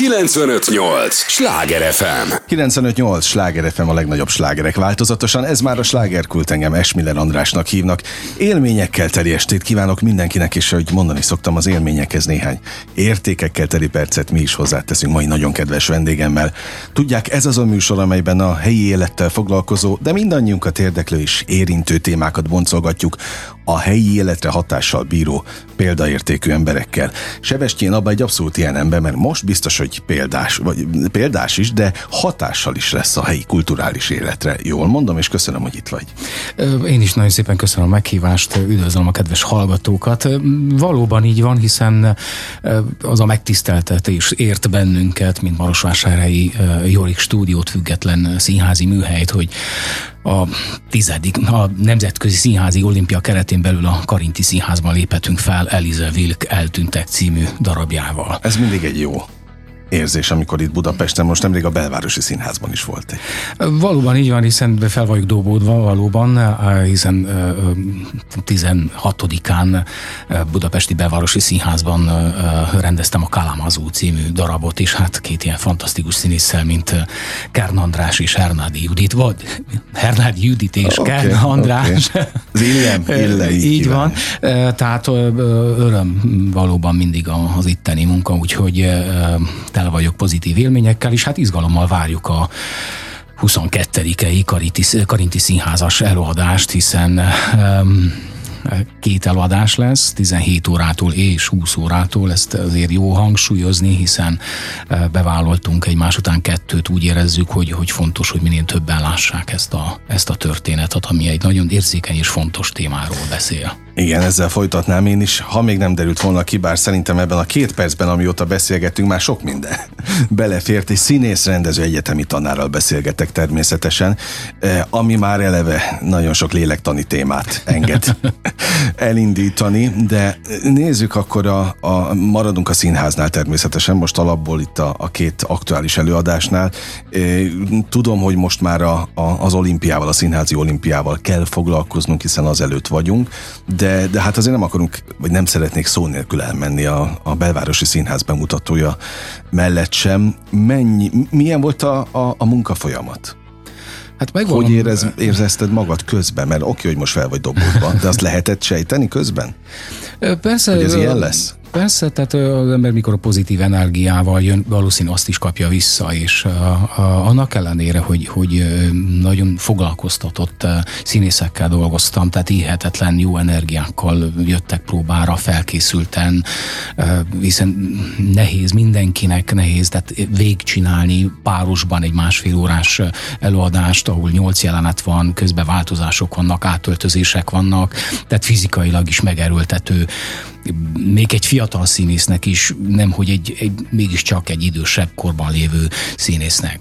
958! Sláger FM! 958! Sláger FM a legnagyobb slágerek változatosan. Ez már a slágerkult engem Esmiller Andrásnak hívnak. Élményekkel teli estét kívánok mindenkinek, és hogy mondani szoktam, az élményekhez néhány értékekkel teli percet mi is hozzáteszünk mai nagyon kedves vendégemmel. Tudják, ez az a műsor, amelyben a helyi élettel foglalkozó, de mindannyiunkat érdeklő és érintő témákat boncolgatjuk a helyi életre hatással bíró példaértékű emberekkel. Sebestyén abban egy abszolút ilyen ember, mert most biztos, hogy példás, vagy példás is, de hatással is lesz a helyi kulturális életre. Jól mondom, és köszönöm, hogy itt vagy. Én is nagyon szépen köszönöm a meghívást, üdvözlöm a kedves hallgatókat. Valóban így van, hiszen az a megtiszteltetés ért bennünket, mint Marosvásárhelyi Jorik stúdiót független színházi műhelyt, hogy a tizedik, a Nemzetközi Színházi Olimpia keretén belül a Karinti Színházban léphetünk fel Elize Wilk eltűntek című darabjával. Ez mindig egy jó érzés, amikor itt Budapesten, most nemrég a belvárosi színházban is volt. Valóban így van, hiszen fel vagyok dobódva valóban, hiszen 16-án Budapesti belvárosi színházban rendeztem a Kalamazú című darabot, és hát két ilyen fantasztikus színésszel, mint Kern András és Hernádi Judit, vagy Hernádi Judit és okay, Kern András. Okay. Az illem, ille, így, így van. Tehát öröm valóban mindig az itteni munka, úgyhogy tele vagyok pozitív élményekkel, és hát izgalommal várjuk a 22-i Karinti, Karinti Színházas előadást, hiszen um, két előadás lesz, 17 órától és 20 órától, ezt azért jó hangsúlyozni, hiszen bevállaltunk egymás után kettőt, úgy érezzük, hogy, hogy fontos, hogy minél többen lássák ezt a, ezt a történetet, ami egy nagyon érzékeny és fontos témáról beszél. Igen, ezzel folytatnám én is, ha még nem derült volna ki, bár szerintem ebben a két percben, amióta beszélgettünk, már sok minden belefért, és színész rendező egyetemi tanárral beszélgetek természetesen, eh, ami már eleve nagyon sok lélektani témát enged elindítani, de nézzük akkor a, a maradunk a színháznál természetesen, most alapból itt a, a két aktuális előadásnál. Eh, tudom, hogy most már a, a, az olimpiával, a színházi olimpiával kell foglalkoznunk, hiszen az előtt vagyunk, de, de hát azért nem akarunk, vagy nem szeretnék szó nélkül elmenni a, a belvárosi színház bemutatója mellett sem. Mennyi, milyen volt a, a, a munkafolyamat? Hát megvan. Hogy érez, érzezted magad közben? Mert oké, hogy most fel vagy dobódva, de azt lehetett sejteni közben? Persze. Hogy ez ilyen lesz? Persze, tehát az ember mikor a pozitív energiával jön, valószínű azt is kapja vissza, és a, a, annak ellenére, hogy, hogy nagyon foglalkoztatott színészekkel dolgoztam, tehát hihetetlen jó energiákkal jöttek próbára, felkészülten, hiszen nehéz, mindenkinek nehéz, tehát végigcsinálni párosban egy másfél órás előadást, ahol nyolc jelenet van, közben változások vannak, átöltözések vannak, tehát fizikailag is megerőltető még egy fiatal színésznek is, nem hogy egy, egy mégiscsak egy idősebb korban lévő színésznek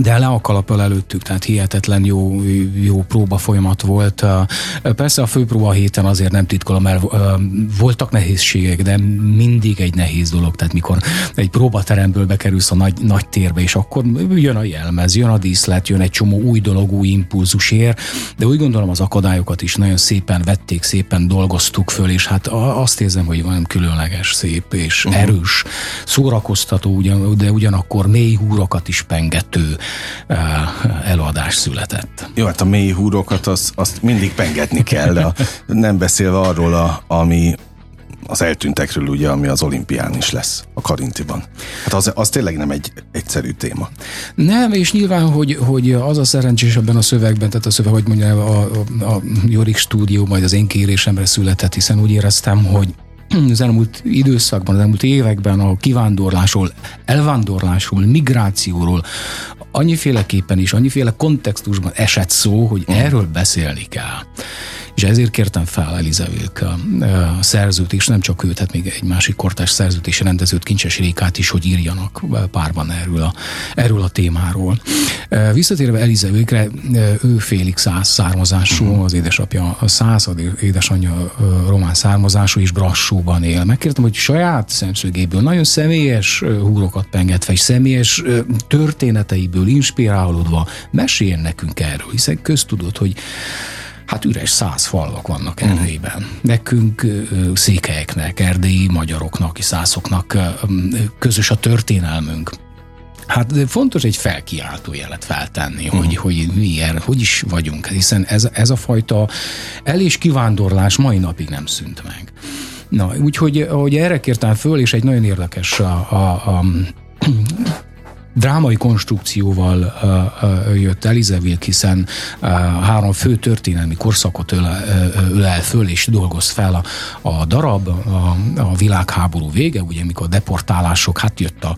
de le a kalappal előttük, tehát hihetetlen jó, jó próba folyamat volt. Persze a főpróba héten azért nem titkolom, mert voltak nehézségek, de mindig egy nehéz dolog, tehát mikor egy próbateremből bekerülsz a nagy, nagy térbe, és akkor jön a jelmez, jön a díszlet, jön egy csomó új dolog, új impulzus ér, de úgy gondolom az akadályokat is nagyon szépen vették, szépen dolgoztuk föl, és hát azt érzem, hogy van különleges, szép és uh-huh. erős, szórakoztató, de ugyanakkor mély húrokat is pengető előadás született. Jó, hát a mély húrokat azt, azt mindig pengetni kell, de nem beszélve arról, a, ami az eltűntekről, ugye, ami az olimpián is lesz, a Karintiban. Hát az, az tényleg nem egy egyszerű téma. Nem, és nyilván, hogy, hogy az a szerencsés ebben a szövegben, tehát a szöveg, hogy mondja, a, a, a Jorik stúdió majd az én kérésemre született, hiszen úgy éreztem, hogy az elmúlt időszakban, az elmúlt években a kivándorlásról, elvándorlásról, migrációról annyiféleképpen is, annyiféle kontextusban esett szó, hogy erről beszélni kell. És ezért kértem fel Eliza Vilka a szerzőt, és nem csak őt, hát még egy másik kortás szerzőt és rendezőt, Kincses Rékát is, hogy írjanak párban erről a, erről a témáról. Visszatérve Eliza Vilkre, ő félig száz származású, mhm. az édesapja a század, édesanyja román származású, és Brassóban él. Megkértem, hogy saját szemszögéből nagyon személyes húrokat pengetve, és személyes történeteiből inspirálódva meséljen nekünk erről, hiszen köztudott, hogy Hát üres száz falvak vannak Erdélyben. Nekünk székelyeknek, erdélyi magyaroknak, szászoknak közös a történelmünk. Hát fontos egy felkiáltó jelet feltenni, uh-huh. hogy, hogy milyen, hogy is vagyunk, hiszen ez, ez a fajta el- és kivándorlás mai napig nem szűnt meg. Na, úgyhogy hogy erre kértem föl, és egy nagyon érdekes a, a, a drámai konstrukcióval uh, uh, jött Elizabeth, hiszen uh, három fő történelmi korszakot ölel föl és dolgoz fel a, a darab, a, a világháború vége, ugye mikor a deportálások, hát jött a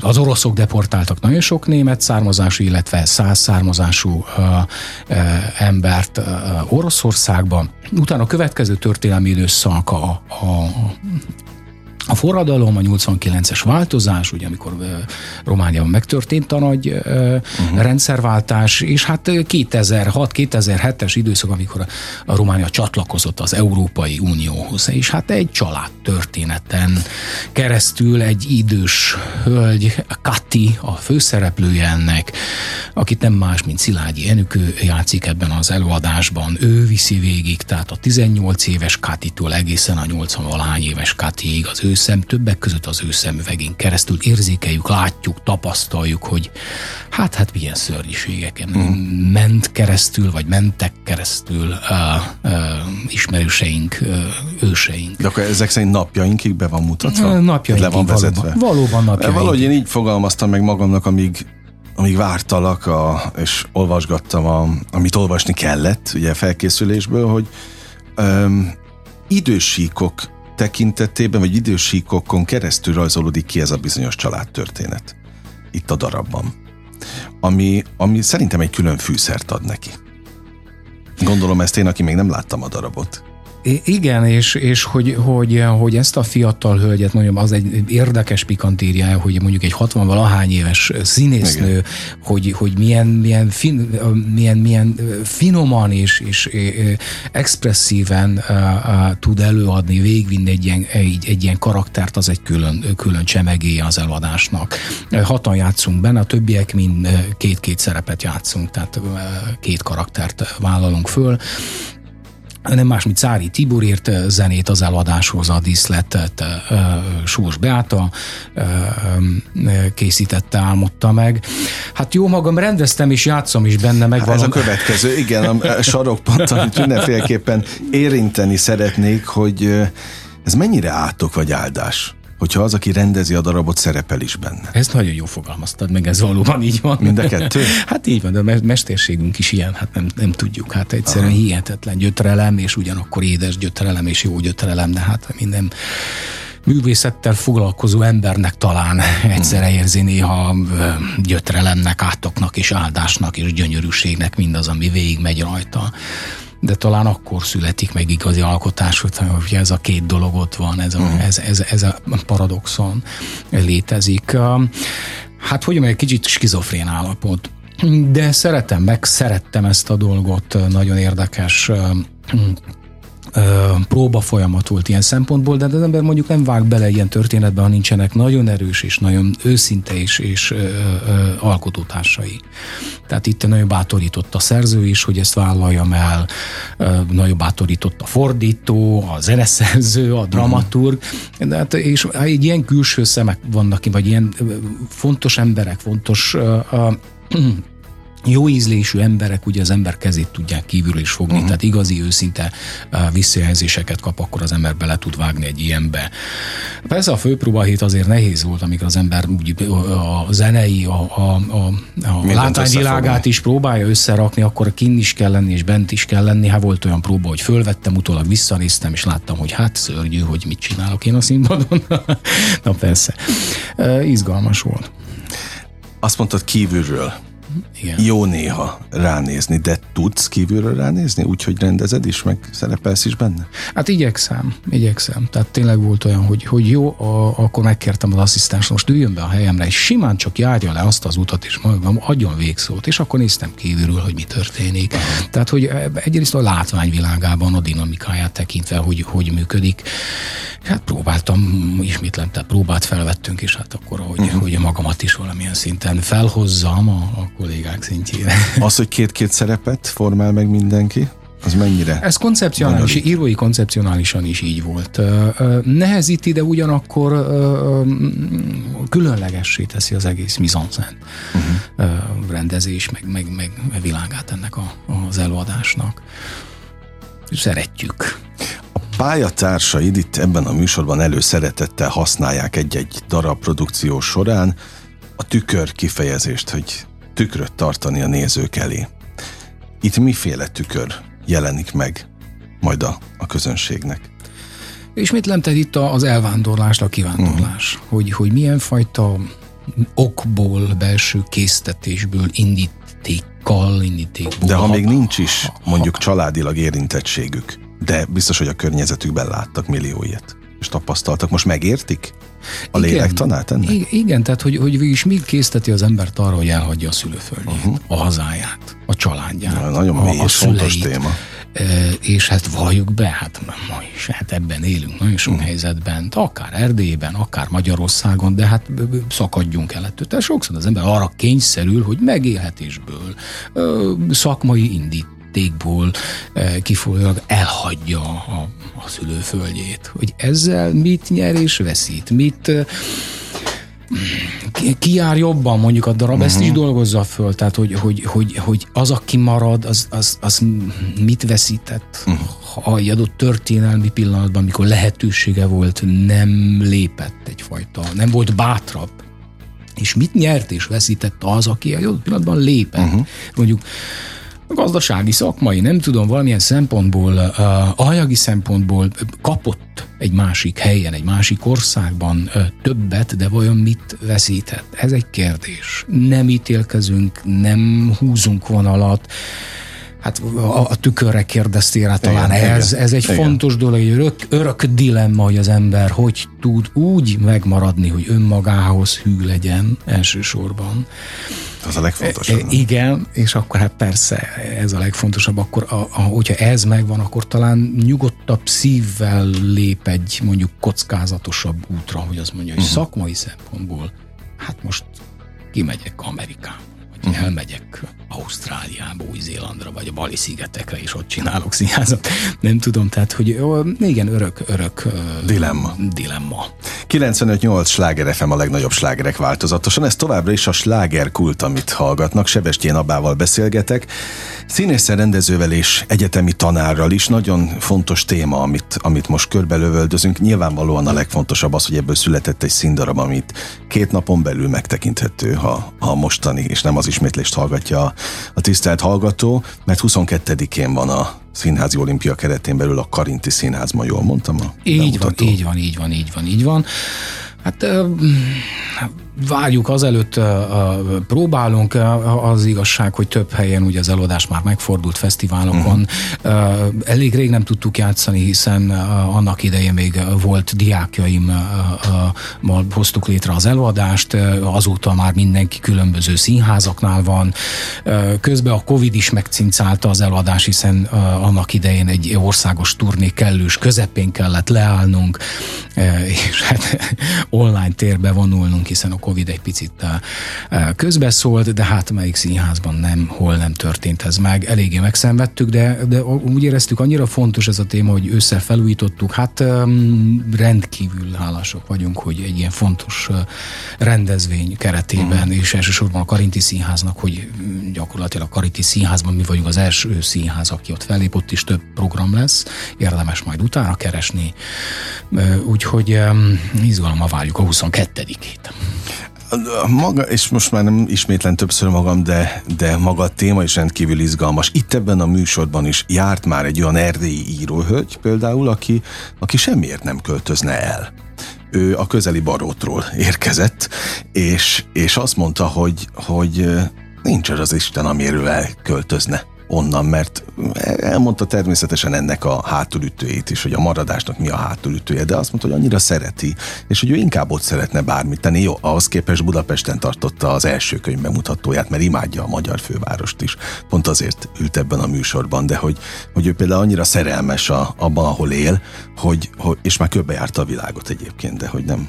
az oroszok deportáltak nagyon sok német származású, illetve száz származású embert Oroszországban. Utána a következő történelmi időszak a, a a forradalom, a 89-es változás, ugye amikor Romániában megtörtént a nagy uh-huh. rendszerváltás, és hát 2006-2007-es időszak, amikor a Románia csatlakozott az Európai Unióhoz, és hát egy család történeten keresztül egy idős hölgy, Kati, a főszereplője ennek, akit nem más, mint Szilágyi Enükő játszik ebben az előadásban, ő viszi végig, tehát a 18 éves Katitól egészen a 80 valahány éves Katiig az ő szem, többek között az ő szemüvegén keresztül érzékeljük, látjuk, tapasztaljuk, hogy hát, hát milyen szörnyűségeken mm. ment keresztül, vagy mentek keresztül uh, uh, ismerőseink, uh, őseink. De akkor ezek szerint napjainkig be van mutatva? Napjainkig, le van vezetve? Valóban, valóban napjainkig. Valahogy én így fogalmaztam meg magamnak, amíg amíg vártalak, a, és olvasgattam, a, amit olvasni kellett, ugye felkészülésből, hogy um, idősíkok tekintetében, vagy idősíkokon keresztül rajzolódik ki ez a bizonyos családtörténet. Itt a darabban. Ami, ami szerintem egy külön fűszert ad neki. Gondolom ezt én, aki még nem láttam a darabot. Igen, és, és hogy, hogy, hogy ezt a fiatal hölgyet, mondjam, az egy érdekes pikantírja, hogy mondjuk egy 60 valahány éves színésznő, Igen. hogy, hogy milyen, milyen, fin, milyen, milyen finoman és, és expresszíven uh, uh, tud előadni, végvinni egy ilyen, egy, egy ilyen karaktert, az egy külön, külön csemegéje az előadásnak. Hatan játszunk benne, a többiek mind két-két szerepet játszunk, tehát két karaktert vállalunk föl, nem más, mint Szári Tibor írt zenét az eladáshoz, a díszletet Sós Beáta készítette, álmodta meg. Hát jó magam rendeztem és játszom is benne meg. Hát ez a következő, igen, a sarokpont, amit mindenféleképpen érinteni szeretnék, hogy ez mennyire átok vagy áldás? Hogyha az, aki rendezi a darabot, szerepel is benne. Ez nagyon jó fogalmaztad meg, ez valóban így van. Mind a kettő? Hát így van, de a mesterségünk is ilyen, hát nem, nem tudjuk. Hát egyszerűen Aha. hihetetlen gyötrelem, és ugyanakkor édes gyötrelem, és jó gyötrelem, de hát minden művészettel foglalkozó embernek talán egyszerre érzi néha gyötrelemnek, átoknak és áldásnak és gyönyörűségnek mindaz, ami végig megy rajta de talán akkor születik meg igazi alkotás, hogy ez a két dolog ott van, ez a, uh-huh. ez, ez, ez a paradoxon létezik. Hát hogy egy kicsit skizofrén állapot. De szeretem, meg szerettem ezt a dolgot, nagyon érdekes próba folyamat volt ilyen szempontból, de az ember mondjuk nem vág bele ilyen történetbe, ha nincsenek nagyon erős és nagyon őszinte és, és ö, ö, alkotótársai. Tehát itt nagyon bátorított a szerző is, hogy ezt vállaljam el, ö, nagyon bátorított a fordító, a zeneszerző, a dramaturg, de hát, és egy ilyen külső szemek vannak, vagy ilyen fontos emberek, fontos ö, ö, jó ízlésű emberek ugye az ember kezét tudják kívül is fogni, uh-huh. tehát igazi, őszinte visszajelzéseket kap, akkor az ember bele tud vágni egy ilyenbe. Persze a főpróbahét azért nehéz volt, amikor az ember úgy a zenei, a, a, a, a látványvilágát is próbálja összerakni, akkor kinn is kell lenni, és bent is kell lenni. Hát volt olyan próba, hogy fölvettem, utólag visszanéztem, és láttam, hogy hát szörnyű, hogy mit csinálok én a színpadon. Na persze, izgalmas volt. Azt mondtad kívülről, igen. Jó néha ránézni, de tudsz kívülről ránézni, úgyhogy rendezed is, meg szerepelsz is benne? Hát igyekszem, igyekszem. Tehát tényleg volt olyan, hogy, hogy jó, a, akkor megkértem az asszisztens, most üljön be a helyemre, és simán csak járja le azt az utat, és magam adjon végszót, és akkor néztem kívülről, hogy mi történik. Tehát, hogy egyrészt a látványvilágában a dinamikáját tekintve, hogy hogy működik. Hát próbáltam, ismétlem, tehát próbát felvettünk, és hát akkor, hogy, uh-huh. hogy magamat is valamilyen szinten felhozzam, a, akkor kollégák szintjére. Az, hogy két-két szerepet formál meg mindenki? Az mennyire? Ez koncepcionális, írói koncepcionálisan is így volt. Nehezíti, de ugyanakkor különlegessé teszi az egész mizanszent uh-huh. rendezés, meg, meg, meg világát ennek a, az előadásnak. Szeretjük. A pályatársaid itt ebben a műsorban előszeretettel használják egy-egy darab produkció során a tükör kifejezést, hogy tükröt tartani a nézők elé. Itt miféle tükör jelenik meg majd a, a közönségnek. Ismétlem tehát itt az elvándorlás, a kivándorlás, uh-huh. hogy, hogy milyen fajta okból, belső késztetésből indítékkal, indítékból. De ha, még nincs is mondjuk családilag érintettségük, de biztos, hogy a környezetükben láttak millióiet, és tapasztaltak, most megértik? A igen, lélektanát ennek? Igen, tehát hogy, hogy is mi készteti az embert arra, hogy elhagyja a szülőföldjét, uh-huh. a hazáját, a családját. Na, nagyon mély és fontos téma. E, és hát valljuk be, hát ma is, hát ebben élünk nagyon sok uh-huh. helyzetben, akár Erdélyben, akár Magyarországon, de hát szakadjunk el ettől. Tehát sokszor az ember arra kényszerül, hogy megélhetésből, szakmai indít játékból eh, kifolyólag elhagyja a, a szülőföldjét. Hogy ezzel mit nyer és veszít, mit eh, ki jár jobban mondjuk a darab, uh-huh. ezt is mhm. dolgozza föl, tehát hogy, hogy, hogy, hogy az, aki marad, az, az, az mit veszített, uh-huh. ha egy adott történelmi pillanatban, amikor lehetősége volt, nem lépett egyfajta, nem volt bátrabb, és mit nyert és veszített az, aki egy adott pillanatban lépett. Uh-huh. Mondjuk gazdasági, szakmai, nem tudom, valamilyen szempontból, uh, anyagi szempontból kapott egy másik helyen, egy másik országban uh, többet, de vajon mit veszített? Ez egy kérdés. Nem ítélkezünk, nem húzunk vonalat, Hát a, a tükörre kérdeztél rá talán igen, ez, igen, ez egy igen. fontos dolog, egy örök, örök dilemma, hogy az ember hogy tud úgy megmaradni, hogy önmagához hű legyen elsősorban. Az a legfontosabb. E, igen, és akkor hát persze ez a legfontosabb, akkor a, a, hogyha ez megvan, akkor talán nyugodtabb szívvel lép egy mondjuk kockázatosabb útra, hogy az mondja, hogy uh-huh. szakmai szempontból, hát most kimegyek Amerikába uh-huh. elmegyek Ausztráliába, Új-Zélandra, vagy a Bali szigetekre, és ott csinálok színházat. Nem tudom, tehát, hogy igen, örök, örök dilemma. dilemma. 95-8 sláger FM a legnagyobb slágerek változatosan. Ez továbbra is a slágerkult, amit hallgatnak. Sebestyén Abával beszélgetek. Színésszel, rendezővel és egyetemi tanárral is nagyon fontos téma, amit, amit most körbelövöldözünk. Nyilvánvalóan a legfontosabb az, hogy ebből született egy színdarab, amit két napon belül megtekinthető, ha, ha mostani, és nem az ismétlést hallgatja a, a tisztelt hallgató, mert 22-én van a Színházi Olimpia keretén belül a Karinti Színházban, jól mondtam? A így van, így van, így van, így van, így van. Hát várjuk azelőtt próbálunk, az igazság, hogy több helyen ugye az előadás már megfordult fesztiválokon. Uh-huh. Elég rég nem tudtuk játszani, hiszen annak idején még volt diákjaim, hoztuk létre az előadást, azóta már mindenki különböző színházaknál van. Közben a Covid is megcincálta az előadás, hiszen annak idején egy országos turné kellős közepén kellett leállnunk, és hát online térbe vonulnunk, hiszen a Covid egy picit eh, eh, közbeszólt, de hát melyik színházban nem, hol nem történt ez meg. Eléggé megszenvedtük, de, de úgy éreztük, annyira fontos ez a téma, hogy ősszel felújítottuk. Hát rendkívül hálások vagyunk, hogy egy ilyen fontos eh, rendezvény keretében, mm. és elsősorban a Karinti Színháznak, hogy gyakorlatilag a Karinti Színházban mi vagyunk az első színház, aki ott felépott, is több program lesz, érdemes majd utána keresni. Úgyhogy izgalommal várjuk a 22-ét. Maga, és most már nem ismétlen többször magam, de, de maga a téma is rendkívül izgalmas. Itt ebben a műsorban is járt már egy olyan erdélyi íróhölgy például, aki, aki semmiért nem költözne el. Ő a közeli barótról érkezett, és, és azt mondta, hogy, hogy nincs az Isten, amiről elköltözne onnan, mert elmondta természetesen ennek a hátulütőjét is, hogy a maradásnak mi a hátulütője, de azt mondta, hogy annyira szereti, és hogy ő inkább ott szeretne bármit tenni. Jó, ahhoz képest Budapesten tartotta az első könyv bemutatóját, mert imádja a magyar fővárost is. Pont azért ült ebben a műsorban, de hogy, hogy ő például annyira szerelmes a, abban, ahol él, hogy, hogy és már körbejárta a világot egyébként, de hogy nem,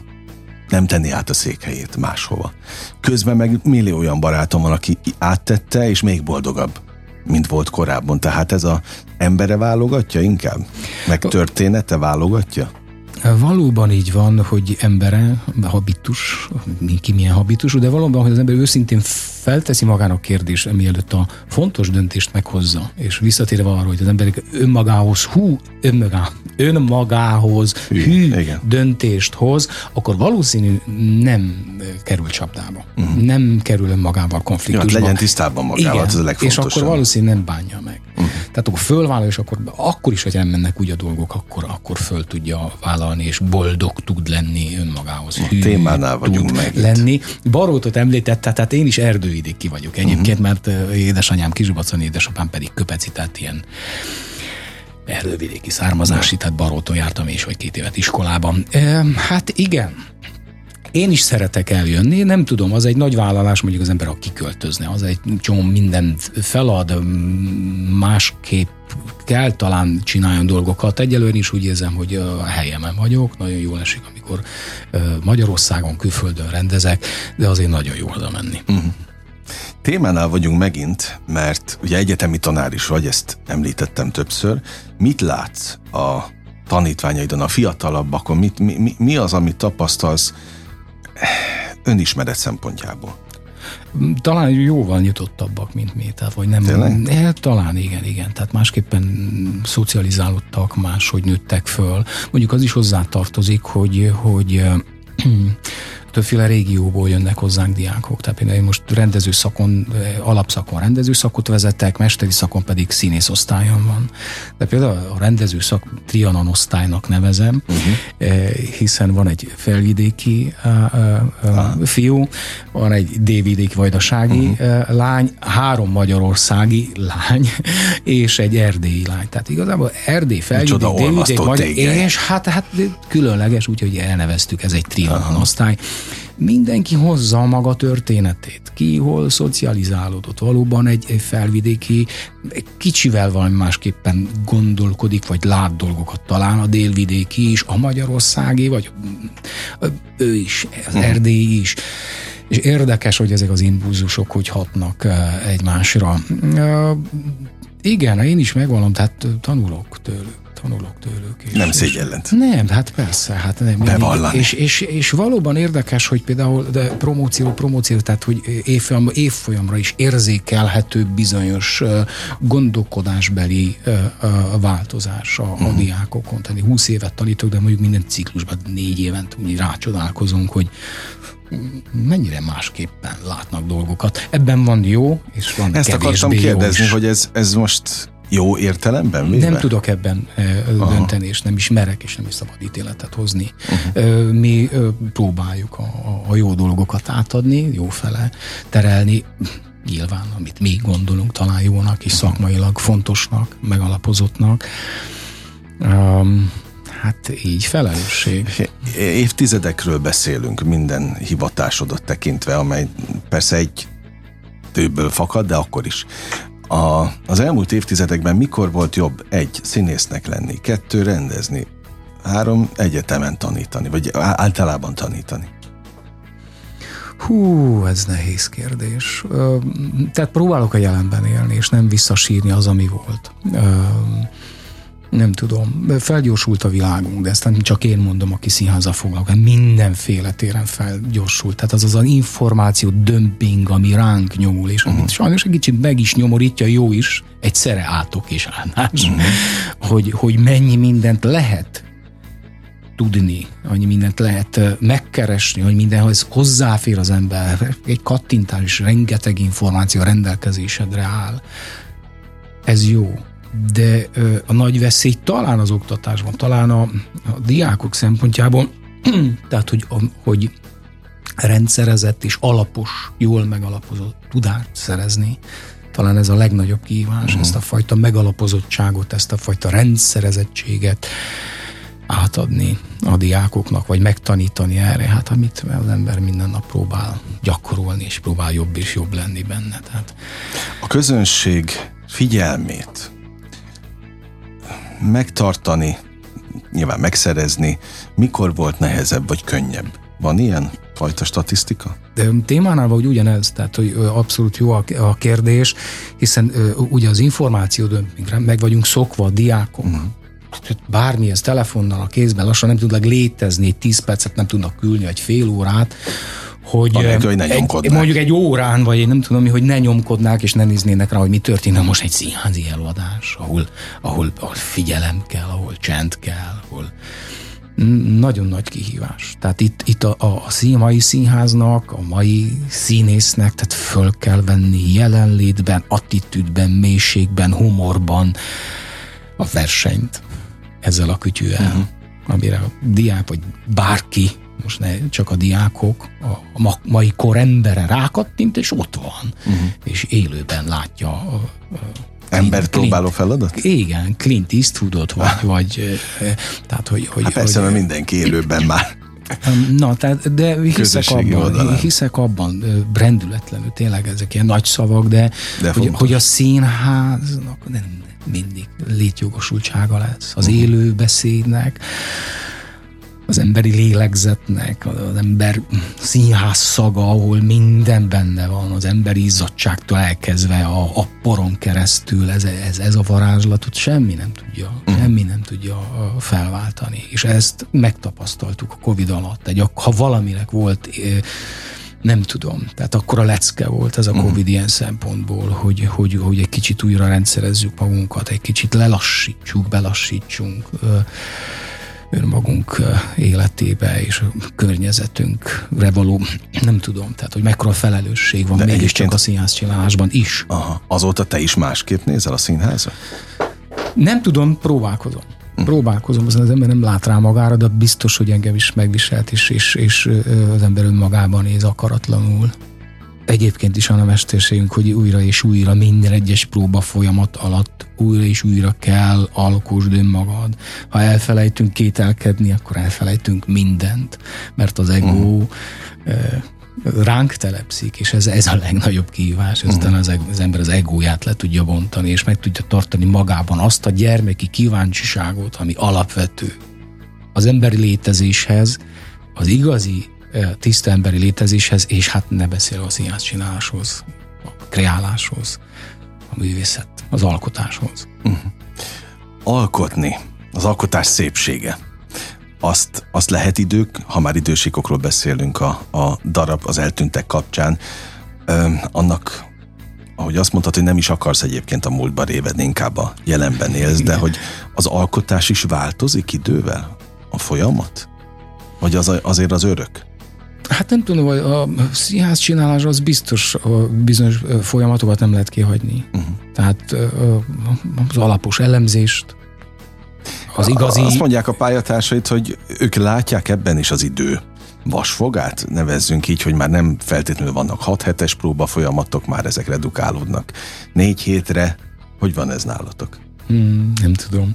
nem tenni át a székhelyét máshova. Közben meg millió olyan barátom van, aki áttette, és még boldogabb, mint volt korábban. Tehát ez a embere válogatja inkább? Meg története válogatja? Valóban így van, hogy embere, habitus, ki milyen habitusú, de valóban, hogy az ember őszintén felteszi magának kérdés, mielőtt a fontos döntést meghozza, és visszatérve arra, hogy az emberek önmagához, hú, önmagá, önmagához hű, hű igen. döntést hoz, akkor valószínű nem kerül csapdába. Uh-huh. Nem kerül önmagával konfliktusba. Ja, legyen tisztában magával, igen, ez a legfontosabb. És akkor valószínű nem bánja meg. Uh-huh. Tehát akkor fölvállal, és akkor, akkor is, hogy nem mennek úgy a dolgok, akkor, akkor föl tudja vállalni, és boldog tud lenni önmagához. Hű, a témánál vagyunk meg. Lenni. Barótot említette, tehát én is erdőidéki vagyok egyébként, uh-huh. mert édesanyám Kisubacon, édesapám pedig köpeci, tehát ilyen erdővidéki származási, tehát Baróton jártam és vagy két évet iskolában. E, hát igen, én is szeretek eljönni, nem tudom, az egy nagy vállalás, mondjuk az ember, aki kiköltözne, az egy csomó mindent felad, másképp kell talán csináljon dolgokat. Egyelőre is úgy érzem, hogy a helyemen vagyok, nagyon jól esik, amikor Magyarországon, külföldön rendezek, de azért nagyon jó oda menni. Uh-huh. Témánál vagyunk megint, mert ugye egyetemi tanár is vagy, ezt említettem többször. Mit látsz a tanítványaidon, a fiatalabbakon? Mit, mi, mi az, amit tapasztalsz önismeret szempontjából? Talán jóval nyitottabbak, mint mi, tehát vagy nem. Tényleg? Eh, talán igen, igen. Tehát másképpen szocializálódtak, máshogy nőttek föl. Mondjuk az is hozzátartozik, hogy, hogy többféle régióból jönnek hozzánk diákok. Tehát például én most rendező szakon, eh, alapszakon rendező szakot vezetek, mesteri szakon pedig színész osztályon van. De például a rendező szak Trianon osztálynak nevezem, uh-huh. hiszen van egy felvidéki uh, fiú, van egy dévidéki vajdasági uh-huh. lány, három magyarországi lány, és egy erdélyi lány. Tehát igazából Erdély, felvidék, dévidék, magyar, és hát, hát különleges, úgyhogy elneveztük, ez egy Trianon osztály mindenki hozza a maga történetét. Ki hol szocializálódott. Valóban egy, egy felvidéki egy kicsivel valami másképpen gondolkodik, vagy lát dolgokat. Talán a délvidéki is, a magyarországi, vagy ő is, az mhm. erdélyi is. És érdekes, hogy ezek az impulzusok hogy hatnak egymásra. Igen, én is megvallom, tehát tanulok tőlük tanulok tőlük. És, nem szégyellent. Nem, hát persze. Hát nem, Bevallani. És, és, és, valóban érdekes, hogy például de promóció, promóció, tehát hogy évfolyam, évfolyamra is érzékelhető bizonyos gondolkodásbeli változás a, uh-huh. a mhm. diákokon. Tehát 20 évet tanítok, de mondjuk minden ciklusban négy évent úgy rácsodálkozunk, hogy mennyire másképpen látnak dolgokat. Ebben van jó, és van Ezt akartam kérdezni, hogy ez, ez most jó értelemben véve? Nem tudok ebben Aha. dönteni, és nem is merek, és nem is szabad ítéletet hozni. Uh-huh. Mi próbáljuk a, a jó dolgokat átadni, jó fele terelni, nyilván, amit mi gondolunk talán jónak, és uh-huh. szakmailag fontosnak, megalapozottnak. Um, hát így felelősség. Évtizedekről beszélünk minden hivatásodat tekintve, amely persze egy tőből fakad, de akkor is. A, az elmúlt évtizedekben mikor volt jobb egy színésznek lenni, kettő rendezni, három egyetemen tanítani, vagy általában tanítani? Hú, ez nehéz kérdés. Tehát próbálok a jelenben élni, és nem visszasírni az, ami volt nem tudom, felgyorsult a világunk, de ezt nem csak én mondom, aki színházzal foglalkozik, mindenféle téren felgyorsult. Tehát az az az információ dömping, ami ránk nyomul, és amit uh-huh. sajnos egy kicsit meg is nyomorítja, jó is, egy szere átok és állás, uh-huh. hogy, hogy mennyi mindent lehet tudni, annyi mindent lehet megkeresni, hogy mindenhoz hozzáfér az ember, egy kattintás is rengeteg információ rendelkezésedre áll. Ez jó de a nagy veszély talán az oktatásban, talán a, a diákok szempontjából, tehát hogy, hogy rendszerezett és alapos, jól megalapozott tudást szerezni, talán ez a legnagyobb kihívás, uh-huh. ezt a fajta megalapozottságot, ezt a fajta rendszerezettséget átadni a diákoknak, vagy megtanítani erre, hát amit az ember minden nap próbál gyakorolni, és próbál jobb és jobb lenni benne. Tehát... A közönség figyelmét megtartani, nyilván megszerezni, mikor volt nehezebb vagy könnyebb? Van ilyen fajta statisztika? De témánál vagy ugyanez, tehát hogy abszolút jó a, kérdés, hiszen ugye az információ dömpingre meg vagyunk szokva, a diákok, uh-huh bármi, ez telefonnal a kézben lassan nem tudnak létezni, 10 percet nem tudnak külni, egy fél órát, hogy, Anélkül, hogy ne egy, mondjuk egy órán, vagy én nem tudom hogy ne nyomkodnák és ne néznének rá, hogy mi történne most egy színházi előadás, ahol, ahol, ahol figyelem kell, ahol csend kell, ahol nagyon nagy kihívás. Tehát itt, itt a, a, a mai színháznak, a mai színésznek, tehát föl kell venni jelenlétben, attitűdben, mélységben, humorban a versenyt ezzel a kütyűvel, uh-huh. amire a diák, vagy bárki, most ne csak a diákok, a ma, mai kor embere rákattint, és ott van, uh-huh. és élőben látja a, a Embert próbáló feladat? Igen, Clint Eastwoodot, vagy, ah. vagy tehát, hogy... hogy hát persze, hogy, mert mindenki élőben már. Na, tehát, de hiszek abban, oldalán. hiszek abban, brendületlenül, tényleg ezek ilyen nagy szavak, de, de hogy, hogy a színháznak nem, mindig létjogosultsága lesz. Az uh-huh. élő beszédnek, az emberi lélegzetnek, az ember színház szaga, ahol minden benne van, az emberi izzadságtól elkezdve a, a poron keresztül, ez, ez, ez a varázslatot semmi nem tudja, uh-huh. semmi nem tudja felváltani. És ezt megtapasztaltuk a Covid alatt. Egy, ha valaminek volt nem tudom. Tehát akkor a lecke volt ez a mhm. Covid uh-huh. ilyen szempontból, hogy, hogy, hogy egy kicsit újra rendszerezzük magunkat, egy kicsit lelassítsuk, belassítsunk önmagunk életébe és a környezetünkre való, nem tudom, tehát hogy mekkora felelősség van mégiscsak a színház csinálásban is. Aha. Azóta te is másképp nézel a színházra? Nem tudom, próbálkozom. Próbálkozom, az ember nem lát rá magára, de biztos, hogy engem is megviselt, és, és, és az ember önmagában néz akaratlanul. Egyébként is a mesterségünk, hogy újra és újra minden egyes próba folyamat alatt újra és újra kell alkosd önmagad. Ha elfelejtünk kételkedni, akkor elfelejtünk mindent, mert az ego uh-huh ránk telepszik, és ez, ez a legnagyobb kihívás, ezután uh-huh. az, az ember az egóját le tudja bontani, és meg tudja tartani magában azt a gyermeki kíváncsiságot, ami alapvető az emberi létezéshez, az igazi tiszta emberi létezéshez, és hát ne beszél a színház csináláshoz, a kreáláshoz, a művészet, az alkotáshoz. Uh-huh. Alkotni, az alkotás szépsége azt, azt lehet idők, ha már idősikokról beszélünk a, a darab az eltűntek kapcsán, ö, annak, ahogy azt mondtad, hogy nem is akarsz egyébként a múltba révedni, inkább a jelenben élsz, de hogy az alkotás is változik idővel? A folyamat? Vagy az azért az örök? Hát nem tudom, hogy a színház csinálás az biztos bizonyos folyamatokat nem lehet kihagyni. Uh-huh. Tehát az alapos elemzést, az igazi... Azt mondják a pályatársait, hogy ők látják ebben is az idő vasfogát, nevezzünk így, hogy már nem feltétlenül vannak 6 hetes próba folyamatok, már ezek redukálódnak négy hétre. Hogy van ez nálatok? Hmm, nem tudom.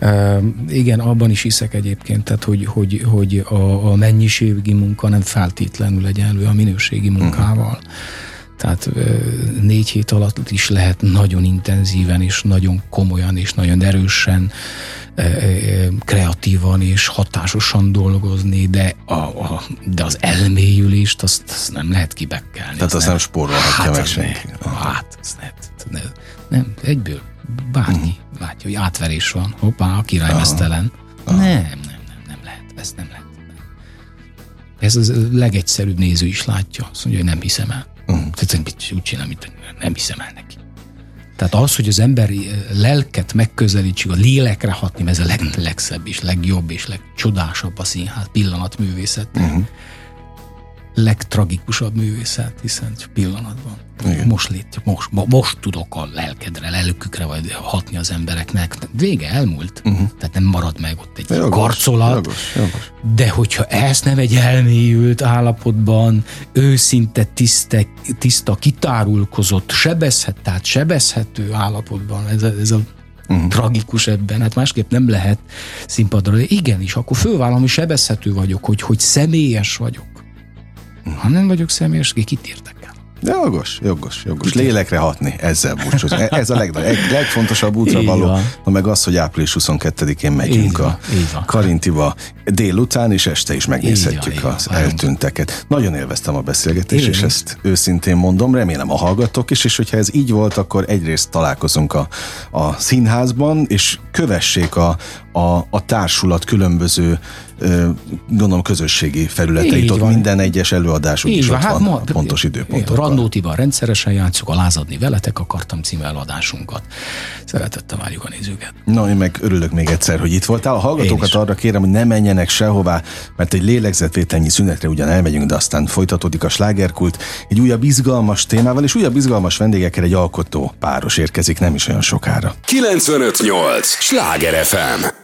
Uh, igen, abban is hiszek egyébként, tehát hogy, hogy, hogy a, a mennyiségi munka nem feltétlenül egyenlő a minőségi munkával. Uh-huh. Tehát négy hét alatt is lehet nagyon intenzíven és nagyon komolyan és nagyon erősen kreatívan és hatásosan dolgozni, de, a, a, de az elmélyülést azt, azt nem lehet kibekkelni. Tehát azt nem, nem spórolhatja hát, meg senki. Hát, ne, ne, nem, egyből bárki uh-huh. látja, hogy átverés van, hoppá, a király mesztelen. Nem, nem, nem, nem lehet, ezt nem lehet. Ez az legegyszerűbb néző is látja, azt mondja, hogy nem hiszem el. Uh-huh. Tehát úgy csinál, mint nem hiszem el neki. Tehát az, hogy az emberi eh, lelket megközelítsük, a lélekre hatni, ez a leg, legszebb és legjobb és legcsodásabb a színház pillanatművészet. Uh-huh legtragikusabb művészet, hiszen pillanatban. Igen. Most lét, most, most tudok a lelkedre, lelkükre vagy hatni az embereknek. Vége, elmúlt. Uh-huh. Tehát nem marad meg ott egy jogos, karcolat. Jogos, jogos. De hogyha ezt nem egy elmélyült állapotban, őszinte, tiszte, tiszta, kitárulkozott, sebezhet, tehát sebezhető állapotban, ez a, ez a uh-huh. tragikus ebben, hát másképp nem lehet színpadra, de igenis, akkor fölvállom, hogy sebezhető vagyok, hogy, hogy személyes vagyok ha nem vagyok személyes, kit érdekel? Jogos, jogos, jogos. Lélekre hatni, ezzel búcsúzni. E- ez a leg, legfontosabb útra való, na meg az, hogy április 22-én megyünk így a van, Karintiba délután, és este is megnézhetjük van, az eltűnteket. Nagyon élveztem a beszélgetést, és ezt őszintén mondom, remélem a hallgatók is, és hogyha ez így volt, akkor egyrészt találkozunk a, a színházban, és kövessék a, a, a társulat különböző gondolom közösségi felületeit, ott minden egyes előadás is van, ott hát van ma, a pontos időpont. Randótival rendszeresen játszuk, a Lázadni veletek akartam című eladásunkat. Szeretettel várjuk a nézőket. Na, én meg örülök még egyszer, hogy itt voltál. A hallgatókat arra kérem, hogy ne menjenek sehová, mert egy lélegzetvételnyi szünetre ugyan elmegyünk, de aztán folytatódik a slágerkult. Egy újabb izgalmas témával és újabb izgalmas vendégekkel egy alkotó páros érkezik nem is olyan sokára. 958! Sláger FM!